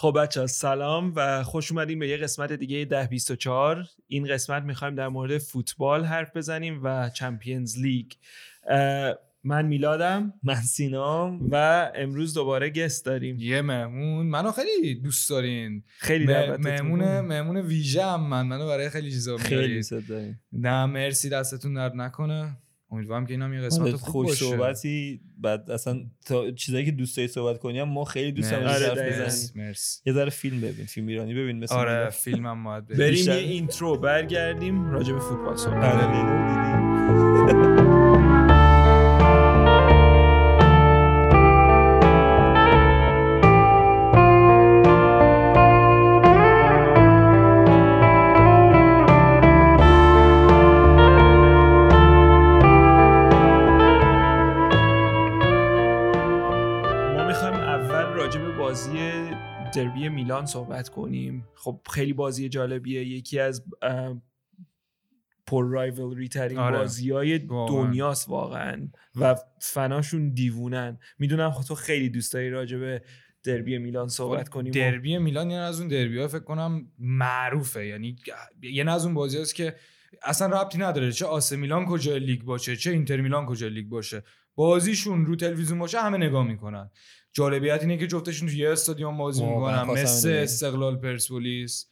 خب بچه سلام و خوش اومدیم به یه قسمت دیگه ده 24 این قسمت می‌خوایم در مورد فوتبال حرف بزنیم و چمپیونز لیگ. من میلادم من سینام و امروز دوباره گست داریم. یه مهمون. منو خیلی دوست دارین. خیلی مهمون مهمون ویژه هم من. منو برای خیلی چیزا خیلی نه مرسی دستتون درد نکنه. امیدوارم که اینا یه قسمت خوب خوش صحبتی بعد اصلا تا چیزایی که دوست داری صحبت کنیم ما خیلی دوست داریم آره بزنیم. یه ذره فیلم ببین فیلم ایرانی ببین مثل آره فیلم هم باید بریم یه اینترو برگردیم راجع به فوتبال صحبت. آره میلان صحبت کنیم. خب خیلی بازی جالبیه. یکی از پر رایولری ترین آره. بازی های دنیاست واقعا. و فناشون دیوونن. می‌دونم خب تو خیلی دوست داری راجع به دربی میلان صحبت خب، کنیم دربی میلان یه از اون دربی ها فکر کنم معروفه. یعنی یه از اون بازی هست که اصلا ربطی نداره چه آسه میلان کجا لیگ باشه چه اینتر میلان کجا لیگ باشه. بازیشون رو تلویزیون باشه همه نگاه می‌کنن. جالبیت اینه که جفتشون تو یه استادیوم بازی می‌کنن. مثل استقلال پرسپولیس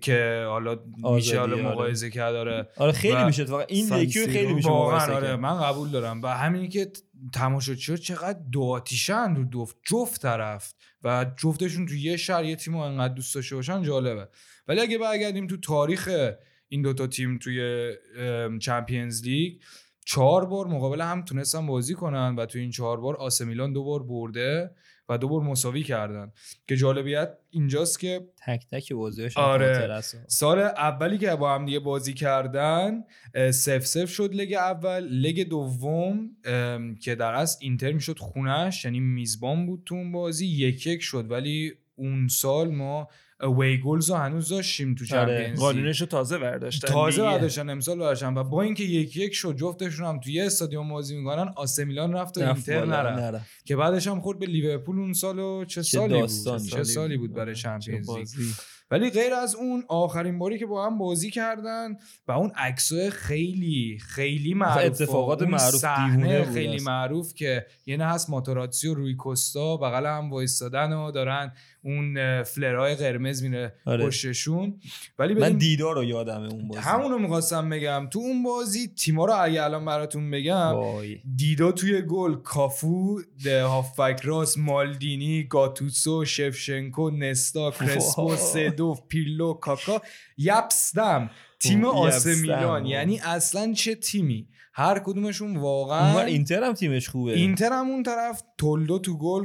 که حالا میشه حالا آره. مقایسه کرد داره آره خیلی میشه واقعا این یکی خیلی میشه واقعا آره. من قبول دارم. و همین که تماشاچی چقدر دو آتیشن رو دو جفت طرف و جفتشون تو یه شهر یه تیم انقدر دوست داشته باشن جالبه. ولی اگه برگردیم تو تاریخ این دوتا تیم توی چمپیونز لیگ چهار بار مقابل هم تونستن بازی کنن و تو این چهار بار آث میلان دو بار برده و دو بار مساوی کردن. که جالبیت اینجاست که تک تک بازیش آره. سال اولی که با هم دیگه بازی کردن صفر صفر شد leg اول. leg دوم که در اصل اینتر می‌شد خونش یعنی میزبان بود تو اون بازی. یک یک شد ولی اون سال ما away goals رو هنوز داشتیم تو آره. Champions قانونش رو تازه برداشتن. تازه برداشتن امسال برداشتن. و با اینکه یک یک شد جفتشون هم تو یه استادیوم بازی می‌کنن آث میلان رفت و اینتر نره که بعدش هم خورد به لیورپول اون سال چه سالی بود؟ چه سالی بود برای Champions League ولی غیر از اون آخرین باری که با هم بازی کردن و اون عکسای خیلی خیلی معروف اتفاقات معروف خیلی معروف که یه نه هست ماتوراتسی و روی کوستا بغل هم وایستادن و دارن اون فلرهای قرمز میره آره. پشتشون. ولی من دیدار رو یادمه اون بازی. همونو می‌خواستم بگم. تو اون بازی تیما رو اگه الان براتون بگم دیدا توی گل کافو ده هافبک راس مالدینی گاتوسو شفشنکو نستا کرسپو سدوف پیلو کاکا. یپسدم تیم آسه میلان. یعنی اصلا چه تیمی؟ هر کدومشون واقعا اینتر هم تیمش خوبه. اینتر هم اون طرف تولدو تو گل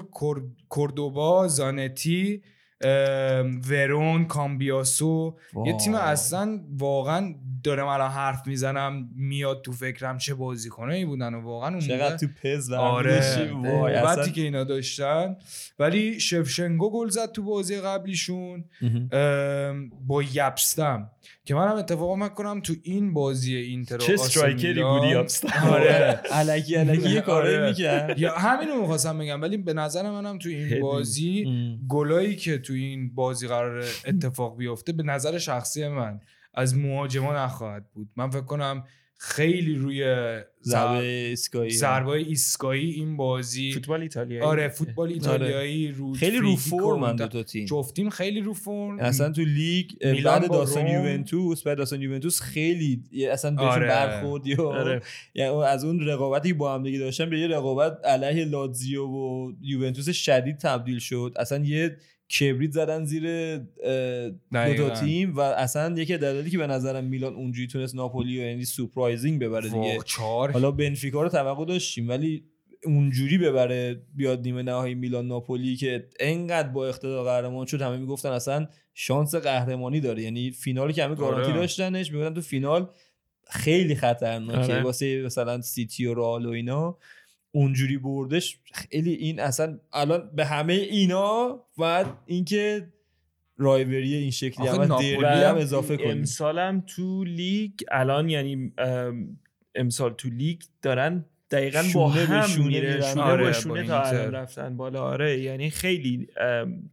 کوردوبا زانتی ورون کامبیاسو. یه تیم اصلا واقعا دارم الان حرف می‌زنم میاد تو فکرم چه ای بودن و واقعا اون چقدر تو پز آره. که اینا داشتن. ولی شفشنگو گل زد تو بازی قبلیشون. با یپستم که منم اتفاقا می‌کنم تو این بازی اینتر چه striker ی بودی آره. الکی الکی یه کاری آره. می‌کرد. یا همینو می‌خواستم بگم ولی به نظر منم تو این بازی گلایی که تو این بازی قرار اتفاق بیفته به نظر شخصی من از مهاجما نخواهد بود. من فکر کنم خیلی روی ضربه ایستگاهی ضربه ایستگاهی این بازی. فوتبال ایتالیایی. آره فوتبال آره. ایتالیایی رو خیلی رو فرم دو تا تیم. جفتیم خیلی رو فرم. اصلا تو لیگ بعد داستان یوونتوس بعد داستان یوونتوس خیلی اصلا بهشون آره. برخورد یا آره. یعنی از اون رقابتی با هم دیگه داشتن به یه رقابت علیه لاتزیو و یوونتوس شدید تبدیل شد. اصلا یه کبریت زدن زیر دو تا تیم و اصلا یکی دلیلی که به نظرم میلان اونجوری تونست ناپولی و یعنی سورپرایزینگ ببره دیگه. حالا بنفیکا رو توقع داشتیم ولی اونجوری ببره بیاد نیمه نهایی میلان ناپولی که انقدر با اقتدار قهرمان شد. همه می‌گفتن اصلا شانس قهرمانی داره. یعنی فینالی که همه گارانتی آره. داشتنش می‌گفتن تو فینال خیلی خطرناکه. آره. واسه مثلا سیتی و رئال و اینا. اونجوری بردش خیلی این اصلا الان به همه اینا و اینکه رایوری این شکلی هم هم اضافه کنیم. امسالم تو لیگ الان یعنی امسال تو لیگ دارن دقیقا با هم میره شونه آره با شونه تا الان رفتن بالا. آره یعنی خیلی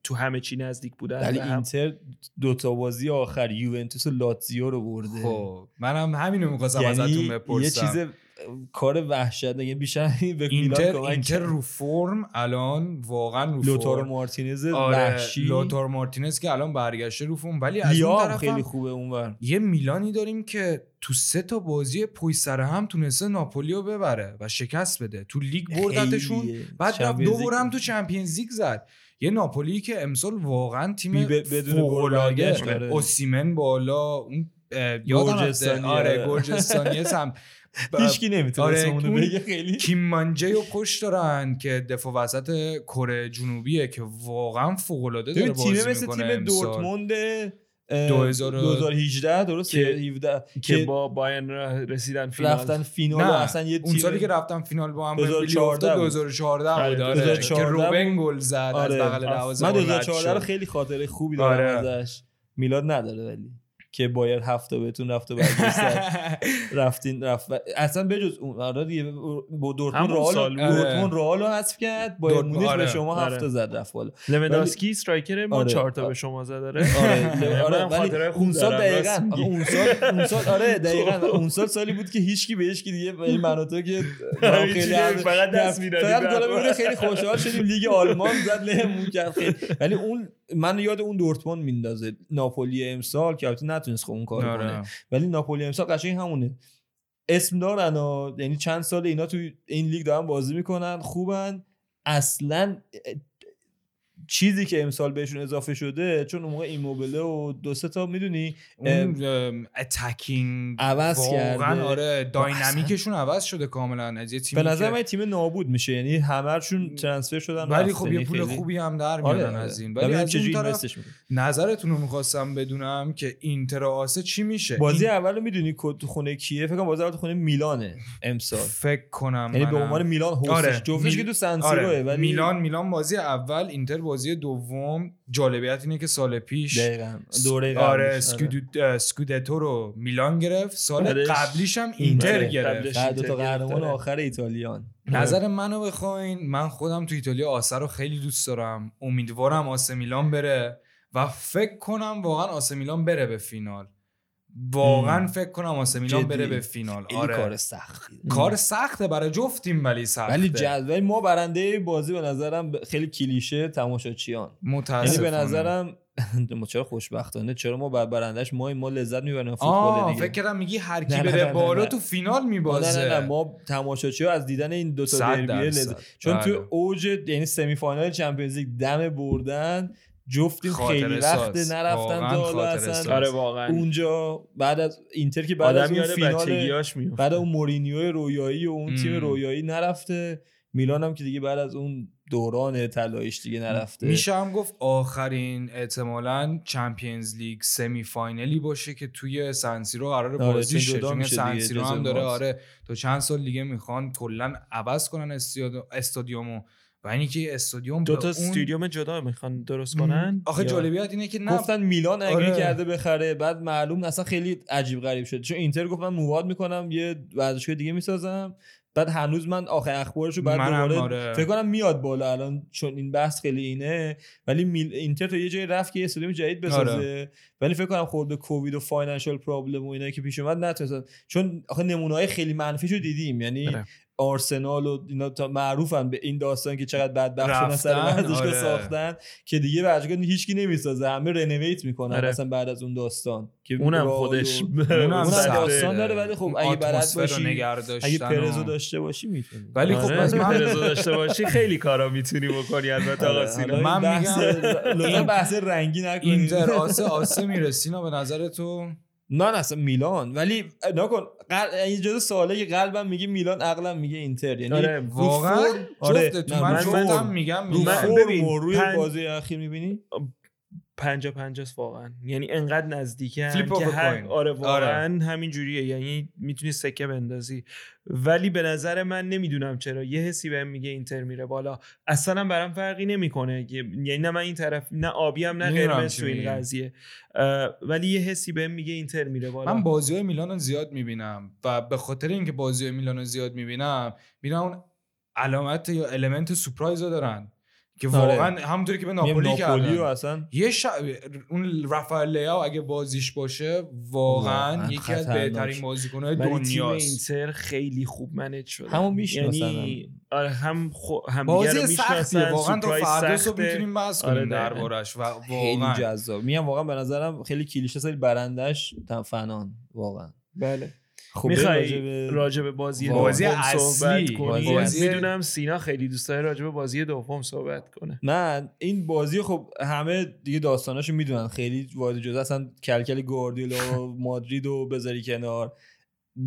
تو همه چی نزدیک بودن. ولی اینتر دوتا بازی آخر یوونتوس و لاتزیو رو برده. خب منم همینو می‌خواستم یعنی ازتون بپرسم. یه چیز کار وحشت دیگه بیشتر به اینتر اینتر رو فرم الان واقعا رو لوتارو مارتینز آره وحشی. لوتارو مارتینز که الان برگشته رو فرم. ولی از اون طرف خیلی خوبه اونور. یه میلانی داریم که تو سه تا بازی پشت سر هم تونسته ناپولیو ببره و شکست بده. تو لیگ بردتشون بعد رفت دو هم تو چمپیونز لیگ زد. یه ناپولی که امسال واقعا تیم فوق العاده اوسیمن بالا اون یادم آره گرجستانی هم هیچکی نمی‌تونه آره بگه. خیلی. کیمانجه و پشت دارن که دفاع وسط کره جنوبیه که واقعا فوق العاده داره بازی می‌کنه مثل تیم دورتموند 2018 درست که 17 که با باین رسیدن فینال. رفتن فینال اصلا یه اون سالی که رفتن فینال با هم 2014 2014 بود. آره که روبن گل زد از آره. بغل دروازه من 2014 رو خیلی خاطره خوبی دارم آره. ازش. میلاد نداره ولی. که باید هفته بهتون رفته رفتین رفت اصلا بجز اون آره دیگه با دورتموند رئال دورتموند رئال حذف کرد بایر مونیخ به شما آره. هفته زد رفت بالا. لوندوسکی استرایکر ما آره. 4 تا به شما زد آره. آره اون سال دقیقاً اون سال اون سال آره دقیقاً. اون سال سالی بود که هیچکی بهش که دیگه این تو که خیلی فقط دست می‌دادیم خیلی خوشحال شدیم لیگ آلمان زد لهمون کرد ولی اون من یاد اون دورتموند میندازه. ناپولی امسال که البته نتونست خب اون کار آره. کنه. ولی ناپولی امسال قشنگ همونه. اسم دارن و یعنی چند سال اینا تو این لیگ دارن بازی می‌کنن خوبن. اصلا چیزی که امسال بهشون اضافه شده چون اون موقع ایموبله و دو سه تا می‌دونی؟ اتکینگ عوض کرده. آره داینامیکشون عوض شده کاملا. از یه تیمی به نظر من تیم نابود میشه یعنی همهشون ترانسفر شدن ولی خب یه پول خوبی هم در میارن آره. از این. ولی از اون طرف نظرتون رو می‌خواستم بدونم که اینتر آسه چی میشه؟ بازی این... اول می‌دونی تو خونه کیه؟ فکر کنم بازی اول خونه میلانه امسال. فکر کنم یعنی به عنوان میلان هوستش آره. جفتش که تو سن آره. ولی میلان میلان بازی اول اینتر بازی دوم جالبیت اینه که سال پیش دوره آره سکودتو رو میلان گرفت. سال قبلیش هم اینتر گرفت. دو تا قهرمان آخر ایتالیان. نظر منو بخواین. من خودم تو ایتالیا آسه رو خیلی دوست دارم. امیدوارم آسه میلان بره و فکر کنم واقعا آسه میلان بره به فینال. واقعا فکر کنم آسه میلان بره به فینال. آره. کار سختی کار سخته برای جفتیم ولی سخته. ولی جدول ما برنده بازی به نظرم خیلی کلیشه تماشاچیان. متاسفانه. یعنی به نظرم چرا خوشبختانه چرا ما بر برندش ما ما لذت می‌بریم فوتبال دیگه. فکر کردم میگی هر کی بره بالا تو فینال میبازه. نه نه, نه ما تماشاچی از دیدن این دو تا دربی لذت چون تو بله. اوج یعنی سمی فینال چمپیونز لیگ دم بردن جفتیم خیلی وقت نرفتن تا اصلا آره واقعا. اونجا بعد از اینتر که بعد از اون فینال بعد اون مورینیو رویایی و اون تیم رویایی نرفته. میلان هم که دیگه بعد از اون دوران طلاییش دیگه نرفته. میشه هم گفت آخرین احتمالا Champions League semi-final ی باشه که توی سن سیرو قرار آره، بازی شه. چون سن سیرو هم داره آره تو چند سال دیگه می‌خوان کلا عوض کنن استادیومو. و اینی که استادیوم دو تا استادیوم جدا می‌خوان درست کنن؟ آخه جالبیت اینه که نه. گفتن میلان agree آره. کرده بخره بعد معلوم اصلا خیلی عجیب غریب شد. چون اینتر گفت من move می‌کنم یه ورزشگاه دیگه می‌سازم. بعد هنوز من آخر اخبارشو بعد دوباره آره. فکر کنم میاد بالا. الان چون این بحث خیلی اینه. ولی میل... اینتر تا یه جایی رفت که یه استادیوم جدید بسازه. آره. ولی فکر کنم خورده کووید و financial problem و اینا که پیش اومد نتونستن. چون آخه نمونه خیلی منفیشو دیدیم. یعنی آره. آرسنال و اینا تا معروفن به این داستان که چقدر بدبخت سر ورزشگاه آره. ساختن که دیگه ورزشگاه هیچکی نمی‌سازه همه renovate می‌کنن آره. مثلا بعد از اون داستان که اونم خودش اونم داستان داره ولی خب اگه بلد باشی اگه پرزو داشته باشی می‌تونی ولی خب آره. من پرزو داشته باشی خیلی کارا می‌تونی بکنی البته آقا سینا من میگم بحث رنگی نکنی اینتر آسه آسه میرسینا به نظر تو نه اصلا میلان. ولی نکن قل... این جزء سواله که قلبم میگه میلان عقلم میگه اینتر. یعنی آره واقعا؟ آره. من, من میگم میلان. ببین روی پن... بازی اخیر می‌بینی؟ پنجا پنجاست واقعا. یعنی انقدر نزدیکه که هر آره واقعا آره. همین جوریه. یعنی می‌تونی سکه بندازی. ولی به نظر من نمی‌دونم چرا. یه حسی بهم میگه اینتر میره بالا. اصلا برام فرقی نمی‌کنه. یعنی نه من این طرف نه آبی هم نه قرمز تو این قضیه. ولی یه حسی بهم میگه اینتر میره بالا. من بازی های میلان زیاد می‌بینم و به خاطر اینکه بازی های میلان زیاد می‌بینم می‌بینم اون علامت یا المنت سورپرایز دارن. که آره. واقعا همونطوری که به ناپولی کردن. اصلا. یه ش... اون رافائل لیاو اگه بازیش باشه واقعا یکی از بهترین بازیکن‌های دنیاست. اینتر خیلی خوب منیج شده. همون می‌شناسن یعنی آره هم خو... هم بازی سختیه. واقعا تا فردا صبح می‌تونیم بحث کنیم آره دربارش و واقعا. خیلی جذاب. میگم واقعا به نظرم خیلی کلیشه سری برندش فنان. واقعا. بله. می‌خوای راجع به بازی بازی اصلی. بازی می‌دونم سینا خیلی دوست داره راجع به بازی دوم صحبت کنه. من این بازی خب همه دیگه داستاناشو می‌دونن. خیلی وارد جزء اصلا کلکل گواردیولا و مادرید و بذاری کنار.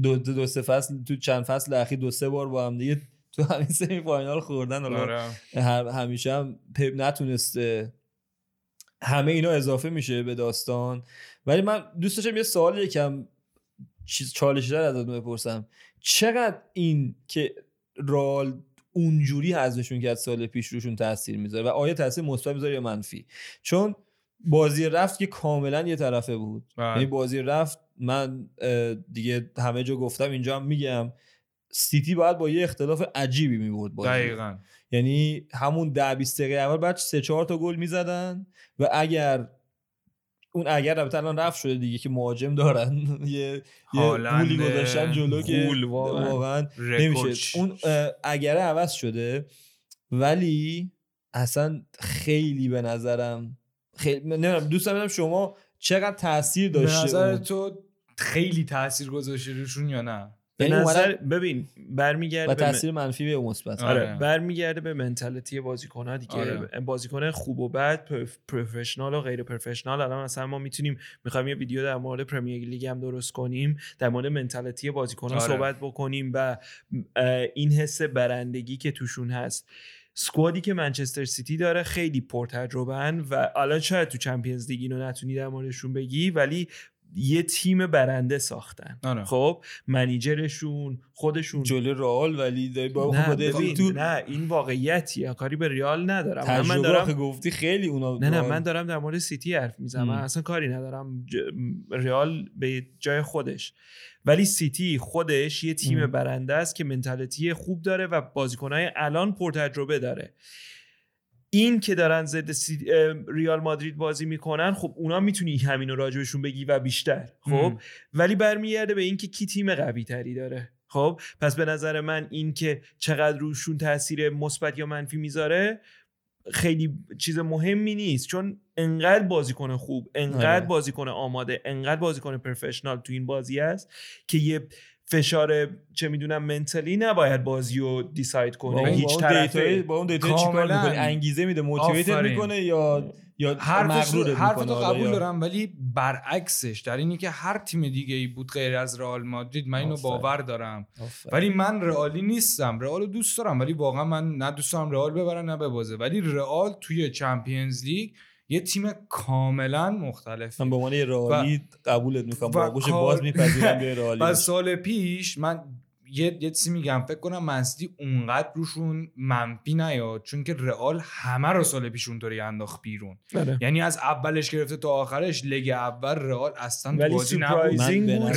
دو دو, دو سه فصل تو چند فصل اخیر دو سه بار با هم دیگه تو همین سمی فاینال خوردن. حالا آره. همیشه هم پپ نتونسته همه اینا اضافه میشه به داستان. ولی من دوست داشتم یه سوال یکم چیز چالش دار ازت بپرسم. چقدر این که رال اونجوری حذفشون کرد سال پیش روشون تاثیر می‌ذاره؟ و آیا تاثیر مثبت می‌ذاره یا منفی؟ چون بازی رفت که کاملا یه طرفه بود. بله. یعنی بازی رفت من دیگه همه جا گفتم اینجا هم میگم. سیتی باید با یه اختلاف عجیبی میبود بازی. دقیقا. یعنی همون ده 20 دقیقه اول بعد سه چهار تا گل می‌زدن و اگر اون اگر البته الان رفت شده دیگه که مهاجم دارن. یه یه گولی گذاشتن جلو که واقعا. نمیشه. اون اگر عوض شده ولی اصلا خیلی به نظرم خیلی نمی‌دونم دوست دارم شما چقدر تاثیر داشته به نظر تو خیلی تاثیر گذاشته روشون یا نه؟ به یعنی نظر ببین برمیگرده و تاثیر منفی به مثبت آره. آره. برمیگرده به منتالیتی بازیکن دیگه آره. بازیکن خوب و بد پروفشنال و غیر پروفشنال الان مثلا ما می‌تونیم می‌خوایم یه ویدیو در مورد پرمیر لیگ هم درست کنیم در مورد منتالیتی بازیکن آره. صحبت بکنیم و این حس برندگی که توشون هست سکوادی که منچستر سیتی داره خیلی پرتجربه و الان شاید تو Champions League اینو نتونی در موردشون بگی ولی یه تیم برنده ساختن. آره. خب manager شون خودشون. جلو رئال ولی با نه, تو... نه این واقعیتیه. کاری به رئال ندارم. من دارم گفتی خیلی اونا نه نه من دارم در مورد سیتی حرف می‌زنم. من اصلا کاری ندارم. ج... رئال به جای خودش. ولی سیتی خودش یه تیم برنده است که mentality خوب داره و بازیکنهای الان پرتجربه داره. این که دارن ضد ریال مادرید بازی می‌کنن خب اونا می‌تونی همین رو راجبشون بگی و بیشتر خب؟ ولی برمیگرده به اینکه کی تیم قوی تری داره خب؟ پس به نظر من این که چقدر روشون تاثیر مثبت یا منفی می‌ذاره خیلی چیز مهمی نیست. چون انقدر بازیکن خوب انقدر آره. بازیکن آماده انقدر بازیکن پروفشنال تو این بازی است که یه فشار چه می‌دونم منتلی نباید بازی رو دیساید کنه. هیچ طرفه. با اون دیتا چیکار می‌کنه انگیزه میده موتیویت می‌کنه یا یا حرف تو قبول دارم ولی برعکسش در اینی که هر تیم دیگه ای بود غیر از رئال مادرید من اینو باور دارم. ولی من رئالی نیستم. رئال دوست دارم ولی واقعا من نه دوست دارم رئال ببرن نه ببازه. ولی رئال توی چمپیونز لیگ یه تیم کاملا مختلف من به عنوان رئالی قبولت می‌کنم با گوش باز میپذیرم به رئالی و سال پیش من یه یه چیزی میگم فکر کنم منسیتی اونقدر روشون منفی نیاد چون که رئال همه رو سال پیش اونطوری انداخت بیرون. بله. یعنی از اولش گرفته تا آخرش لگ اول رئال اصلا بازی نبود.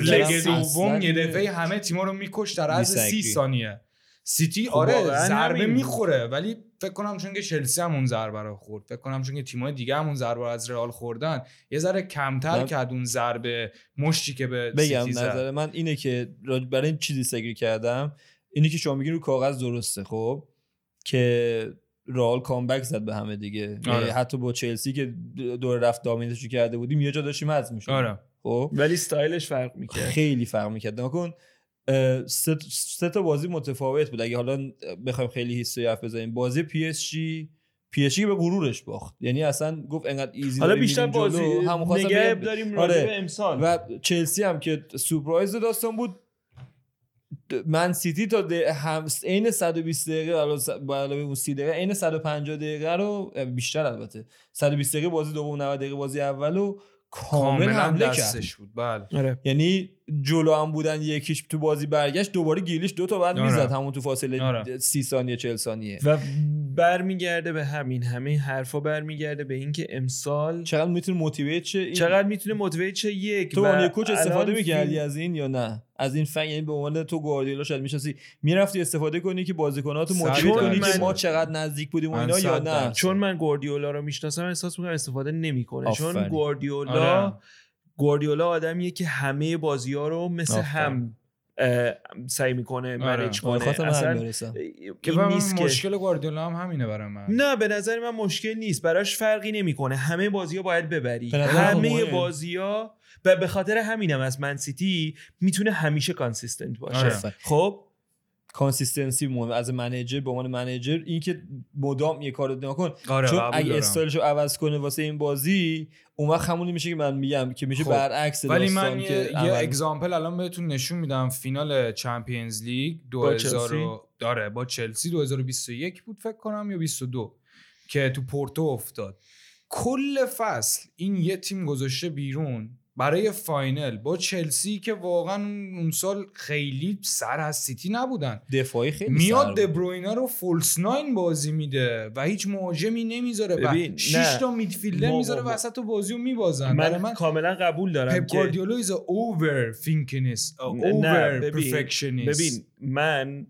لگ دوم یه دفعه همه تیما رو میکش در از سی ثانیه. سیتی خب آره ضربه می‌خوره ولی فکر کنم چون که چلسی هم اون ضربه رو خورد. فکر کنم چون که تیم‌های دیگه هم اون ضربه از رئال خوردن. یه ذره کمتر کرد اون ضربه مشتی که به بگم سیتی نظر من اینه که برای این چیزی سگری کردم اینه که شما میگین رو کاغذ درسته خب؟ که رئال کامبک زد به همه دیگه. یعنی آره. حتی با چلسی که دور رفت دامینشو کرده بودیم یه جا داشتیم از می‌شد آره. خب؟ ولی استایلش فرق می‌کرد. خیلی فرق می‌کرد. نکن سه تا بازی متفاوت بود. اگه حالا بخوایم خیلی هیستوری حرف بزنیم. بازی پی اس جی پی اس جی به غرورش باخت. یعنی اصلا گفت انقدر ایزی حالا بیشتر بازی هم نگه داریم آره. امسال. و چلسی هم که سورپرایز داستان بود. من سیتی تا هم عین 120 دقیقه علاوه اون 30 دقیقه عین 150 دقیقه رو بیشتر البته. 120 دقیقه بازی دوم 90 دقیقه بازی اولو کامل حمله کرد. بود. بله. آره. یعنی جلو هم بودن یکیش تو بازی برگشت دوباره گیلیش دو تا بعد آره. می‌زد همون تو فاصله آره. سی ثانیه چل ثانیه. و برمیگرده به همین همه حرفا برمیگرده به اینکه امسال چقدر می‌تونه موتیویت شه؟ چقدر می‌تونه موتیویت شه یک تو و کوچ استفاده می‌کردی از این یا نه؟ از این فن یعنی به عنوان تو گواردیولا شاید می‌شناسی می‌رفتی استفاده کنی که بازیکناتو موتیویت کنی که ما چقدر نزدیک بودیم و اینا یا نه؟ چون من گواردیولا رو می‌شناسم احساس می‌کنم استفاده نمی‌کنه. چون گواردیولا آره. گواردیولا آدمیه که همه بازی ها رو مثل هم سعی می‌کنه آره. manage کنه. اصلا که نیست مشکل گواردیولا هم همینه برای من. نه به نظر من مشکل نیست. براش فرقی نمی‌کنه. همه بازی ها باید ببری. همه بازی ها به خاطر همینم از من سیتی می‌تونه همیشه consistent باشه. آره. خب؟ consistency مهم. از manager به عنوان manager اینکه مدام یه کارو نکن آره چون اگه استایلشو عوض کنه واسه این بازی اون وقت همونی میشه که من میگم که میشه خب. برعکس ولی من یه, یه example الان بهتون نشون میدم. فینال Champions League 2000 داره با چلسی 2021 بود فکر کنم یا 22 که تو پورتو افتاد. کل فصل این یه تیم گذاشته بیرون. برای final. با چلسی که واقعا اون سال خیلی سر از سیتی نبودن. دفاعی خیلی میاد دبروینه رو false nine بازی میده و هیچ مهاجمی نمی‌ذاره. و 6 تا midfielder می‌ذاره وسط بازی رو میبازن. من, من کاملا قبول دارم پپ گواردیولا از overthinks over ببین من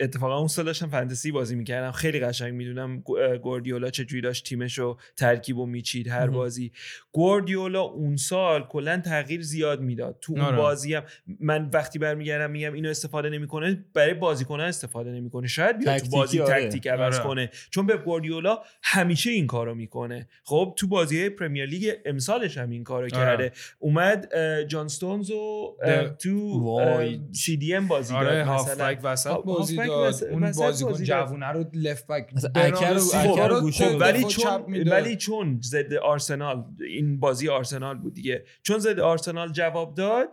اتفاقا اون سال داشتم فانتزی بازی می‌کردم. خیلی قشنگ می‌دونم گوردیولا چجوری داشت تیمش رو ترکیب و میچید هر بازی. گوردیولا اون سال کلا تغییر زیاد می‌داد. تو اون آره. بازی هم من وقتی برمیگردم میگم اینو استفاده نمی‌کنه برای بازیکنان استفاده نمی‌کنه. شاید بیاد تو بازی آره. تکتیک عوض آره. کنه. چون به گوردیولا همیشه این کارو می‌کنه. خب تو بازی Premier League امسالش هم این کارو آره. کرده. اومد جان ستونز و تو سی دی ام بازی آره مثلا. وسط بازی داد اون بازیکن جوونه رو لفت بک ولی چون ولی چون ضد آرسنال این بازی آرسنال بود دیگه. چون ضد آرسنال جواب داد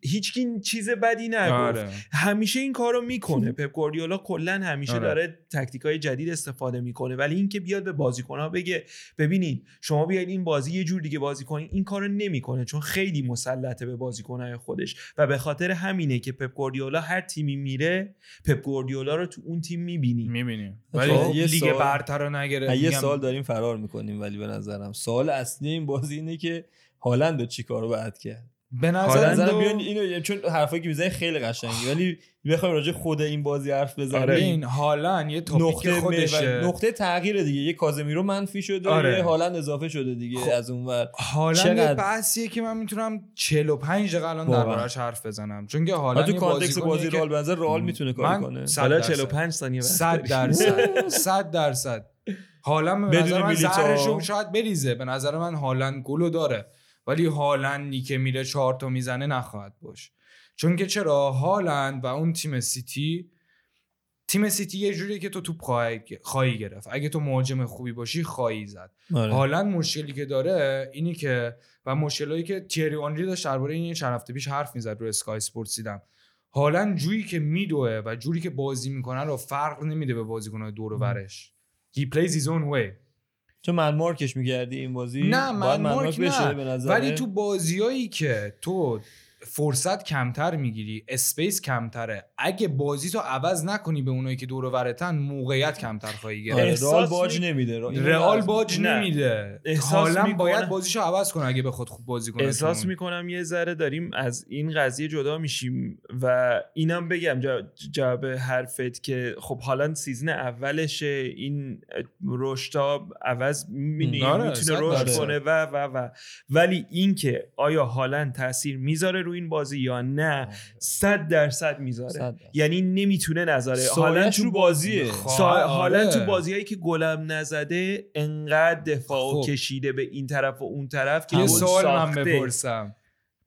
هیچ چیز بدی نگفت. آره. همیشه این کارو می‌کنه. پپ گواردیولا کلا همیشه آره. داره تکتیک های جدید استفاده می‌کنه. ولی اینکه بیاد به بازیکن ها بگه ببینید شما بیاید این بازی یه جور دیگه بازی کنید این کارو نمی‌کنه چون خیلی مسلطه به بازیکن های خودش. و به خاطر همینه که پپ گواردیولا هر تیمی میره پپ گواردیولا رو تو اون تیم می‌بینی. می‌بینی ولی خب، یه لیگ برتر رو نگره یه سال داریم فرار می‌کنیم ولی به نظرم. سال اصلی این بازی اینه که هالند چی کارو بعد کرد؟ به نظر بیان اینو چون حرفایی که می‌زنی خیلی قشنگی ولی بخوایم راجع خود این بازی حرف بزنیم آره. این هالند یه توپیک خودشه. نقطه تغییر دیگه. یه کازمیرو منفی شده آره. یه هالند اضافه شده دیگه خب. از اون ور. هالند یه بحثیه که من می‌تونم 45 دقیقه الان دربارش حرف بزنم. چون که هالند تو context بازی رئال بنظر رئال می‌تونه کار کنه. حالا 45 ثانیه 100 درصد. 100 درصد. هالند به نظر من شاید بریزه. به نظر من هالند گلو داره. ولی هالندی که میره چهار تا می‌زنه نخواهد باش. چون که چرا؟ هالند و اون تیم سیتی تیم سیتی یه جوریه که تو توپ خواهی گرفت. اگه تو مهاجم خوبی باشی خواهی زد. آره. هالند مشکلی که داره اینی که و مشکلی که تیری آنری داشت درباره این چند هفته پیش حرف می‌زد رو Sky Sports دیدم. هالند جوری که میدوه و جوری که بازی می‌کنه رو فرق نمیده به بازیکن‌های دور و برش he plays his own way. تو من مارکش میگردی این بازی نه من مارک نه. ولی تو بازیایی که تو فرصت کمتر می‌گیری space کمتره. اگه بازی تو عوض نکنی به اونایی که دور و موقعیت کمتر خواهی گرفت. رئال باج نمیده. رئال باج نمیده. حالا باید بازیشو عوض کنه اگه بخواد خوب بازی کنه احساس می‌کنم یه ذره داریم از این قضیه جدا میشیم و اینم بگم جواب حرفت که خب حالا سیزن اولش این رشتا عوض می‌بینی آره، می‌تونه رشد کنه و و و. ولی اینکه آیا حالا تاثیر می‌ذاره رو این بازی یا نه صد درصد می‌ذاره. یعنی نمی‌تونه نذاره. حالا تو بازیه حالا تو آره. بازیایی که گلم نزده انقدر دفاع خب. کشیده به این طرف و اون طرف که یه سوال من بپرسم.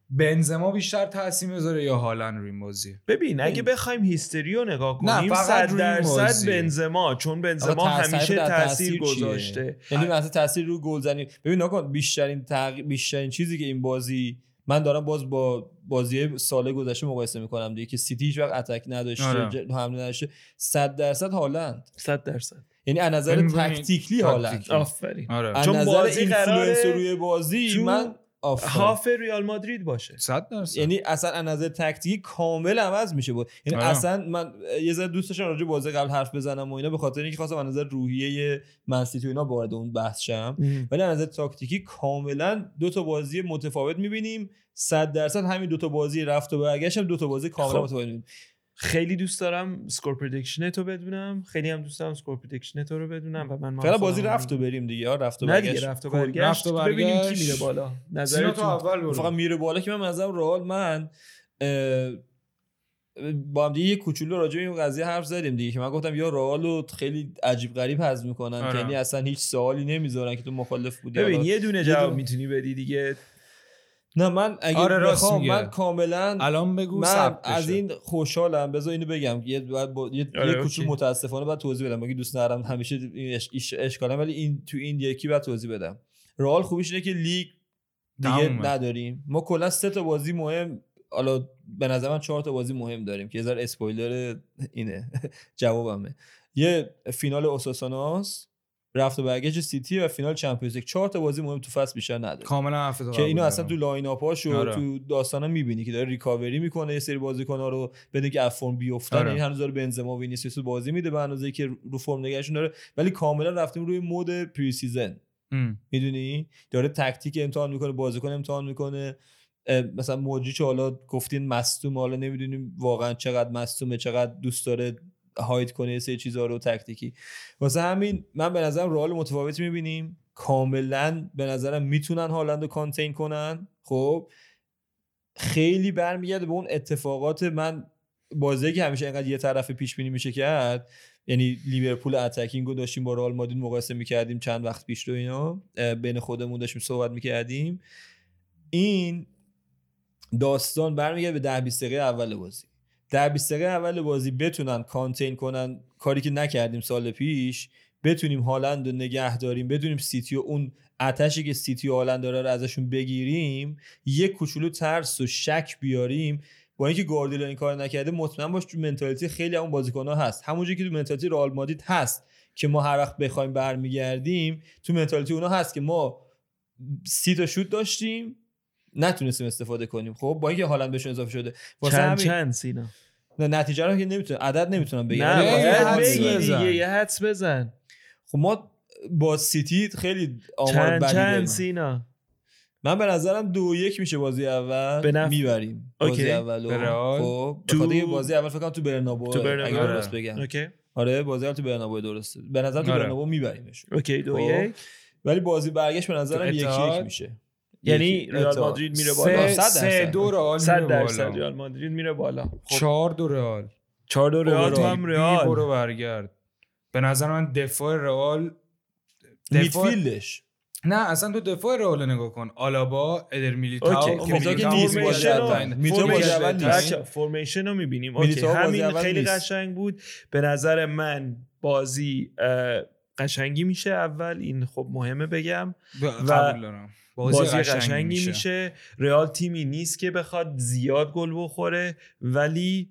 بنزما بیشتر تاثیر می‌ذاره یا هالند روی این بازی؟ ببین اگه بخوایم history رو نگاه کنیم صد درصد بنزما چون بنزما همیشه تاثیر گذاشته. یعنی مثلا تاثیر رو گلزنی. ببین نکن بیشترین تغییر بیشترین چیزی که این بازی من دارم باز با بازی سال گذشته مقایسه می‌کنم دیگه که سیتی هیچ وقت attack نداشته آره. حمله نداشته. 100 درصد هالند. 100 درصد. یعنی از نظر tactically هالند. آفرین. آره. چون بازی influence روی بازی من هاف ریال مادرید باشه. 100 درصد. یعنی اصلا از نظر تکتیکی کامل عوض میشه بود. یعنی آره. اصلا من یه ذره دوست داشتم راجع بازی قبل حرف بزنم و اینا به خاطر اینکه خواستم از نظر روحیه منسیتی و اینا وارد اون بحث شم ولی از نظر تاکتیکی کاملا دو تا بازی متفاوت می‌بینیم. 100 درصد همین دو تا بازی رفت و برگشت هم دو تا بازی کاملا خب. متفاوت می‌بینیم. خیلی دوست دارم score prediction تو بدونم. خیلی هم دوست دارم score prediction تو رو بدونم و من فعلا بازی رفت و بریم دیگه رفت و برگشت. رفت و برگشت. رفت و برگشت ببینیم کی میره بالا. نظر تو اول فقط میره بالا که من نظرم رئال من با هم دیگه یه کوچولو راجع به این قضیه حرف زدیم دیگه که من گفتم یا رئال خیلی عجیب غریب حذف می‌کنن که یعنی اصلا هیچ سوالی نمی‌ذارن که تو مخالف بودی. ببین یه دونه جواب می‌تونی بدی دیگه. نه من اگه آره بخوام من کاملا الان بگو من از این خوشحالم. بذار اینو بگم. یه با... یه, آره یه کوچولو متاسفانه بعد توضیح بدم. اگه دوست ندارم همیشه این اش... اشکالم ولی این تو این یکی بعد توضیح بدم. رئال خوبیش اینه که لیگ دیگه نداریم. ما کلا سه تا بازی مهم حالا به نظر من چهار تا بازی مهم داریم که یه ذره اسپویلر اینه. جوابمه. یه فینال اوساسوناس رفت و برگشت سیتی و فینال Champions League. چهار تا بازی مهم تو فصل بیشتر نداره. کاملا حرف که اینو اصلا تو lineup اش و آره. تو داستانا می‌بینی که داره ریکاوری می‌کنه یه سری بازیکن‌ها رو بده که از فرم بیافتن آره. این هنوز داره بنزما و وینیسیوس بازی میده به اندازه که رو فرم نگهشون داره. ولی کاملا رفتیم روی mode pre-season می‌دونی؟ داره تکتیک امتحان می‌کنه بازیکن امتحان می‌کنه. مثلا موجی حالا گفتین مصدوم حالا نمی‌دونیم واقعا چقدر مصدومه چقدر دوست داره هاید کنه سه چیزا رو تکتیکی. واسه همین من به نظرم رئال متفاوتی می‌بینیم. کاملا به نظرم می‌تونن هالند رو کانتین کنن. خب خیلی برمیگرده به اون اتفاقات من بازی که همیشه اینقدر یه طرف پیش بینی میشه کرد. یعنی لیورپول attacking رو داشتیم با رئال مادرید مقایسه می‌کردیم چند وقت پیش رو اینا. بین خودمون داشتیم صحبت می‌کردیم. این داستان برمیگرده به ده 20 دقیقه اول بازی. در 20 دقیقه اول بازی بتونن contain کنن کاری که نکردیم سال پیش بتونیم هالند رو نگه داریم بدونیم سیتی و اون آتشی که سیتی و هالند داره رو ازشون بگیریم یک کوچولو ترس و شک بیاریم. با اینکه گواردیولا این کار نکرده مطمئن باش تو منتالیتی خیلی اون بازیکن‌ها هست. همونجوری که تو منتالیتی رئال مادید هست که ما هر وقت بخوایم برمیگردیم تو منتالیتی اونا هست که ما سی تا شوت داشتیم. نتونستیم استفاده کنیم. خب با اینکه هالند بهشون اضافه شده. چند چند سینا؟ نه نتیجه رو که نمی‌تونه عدد نمی‌تونم بگم. نه یه حدس بزن. خب ما با سیتی خیلی آمار چند چند سینا؟ من به نظرم دو یک میشه بازی اول. بنف... می‌بریم بازی اول خب تو بازی اول فکر کنم تو برنابو تو برنابو اگه درست بگم. اوکی. آره بازی اول تو برنابو درسته. به نظر تو آره. برنابو میبریمش. اوکی دو خب. یک. ولی بازی برگشت به نظرم یک یک میشه. یعنی ریال مادرید میره بالا. سه دو رئال 100 درصد ریال مادرید میره بالا. خب. چهار دو رئال. چهار دو رئال تو هم رئال. برو برگرد. به نظر من دفاع رئال میدفیلدش. نه اصلا تو دفاع رئال نگاه کن. آلابا ادر میلیتاو که میلیتاو فرمیشن رو می‌بینیم. همین خیلی قشنگ بود. به نظر من بازی قشنگی میشه اول. این خب مهمه بگم. و. بازی, بازی قشنگی میشه. میشه. رئال تیمی نیست که بخواد زیاد گل بخوره ولی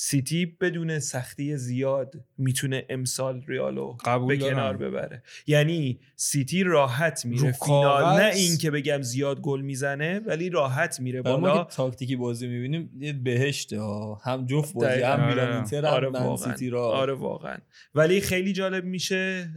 سیتی بدون سختی زیاد می‌تونه امسال ریالو به کنار ببره. یعنی سیتی راحت میره. فینال نه این که بگم زیاد گل می‌زنه ولی راحت میره بالا ما که تاکتیکی بازی می‌بینیم یه بهشته هم جفت بازی هم آره. میلان اینتر آره. هم سیتی را. آره واقعا. ولی خیلی جالب میشه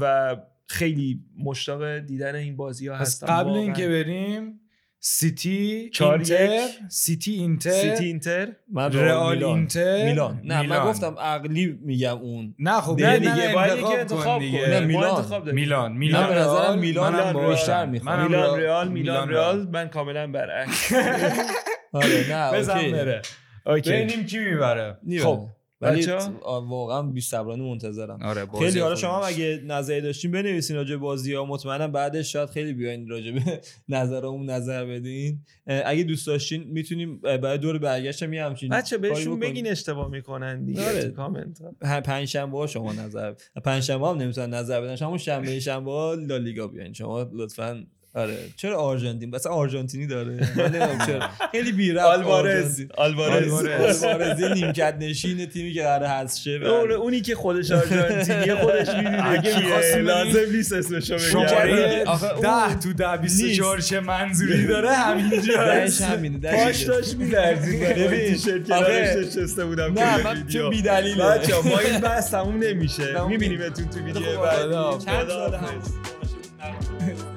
و خیلی مشتاق دیدن این بازی ها هستم قبل اینکه بریم سیتی اینتر سیتی اینتر سیتی اینتر. من رئال اینتر میلان. نه من گفتم عقلی میگم اون. نه خب نه دیگه باید که انتخاب کنه میلان. میلان میلان. به نظرم میلان بیشتر می‌خوام. میلان رئال میلان رئال. من کاملا برعکس. آره نه بزن بره. اوکی. ببینیم کی می‌بره. خب ولی واقعا بی صبرانه منتظرم. آره خیلی حالا شما اگه نظری داشتین بنویسین راجع بازی ها. مطمئنم بعدش شاید خیلی بیاین راجع به نظرمون نظر بدین. اگه دوست داشتین می‌تونیم بعد دور برگشت هم همچین بچه بهشون بگین اشتباه می‌کنن دیگه آره. تو کامنت پنج شنبه شما نظر پنج شنبه هم نمی‌تونن نظر بدن. شما شنبه شنبه لالیگا بیاین. شما لطفا آره. چرا آرژانتین؟ مثلا آرژانتینی داره. خیلی بیره آلوارز. آلوارز. آلوارز. نیمکت نشین تیمی که قرار هست شه. اونی که خودش آرژانتینی خودش می‌دونه. کیه لازم نیست اسمشو بگم. شماره 10 تو 10 24 چه منظوری داره. همینجا داش همینه پاش داشت میلرزید. ببین. تیشرت کنارش نشسته بودم نه من چون بی دلیله بچا ما این بحث تموم نمیشه. میبینیمتون تو ویدیو بعدی. چند سال هم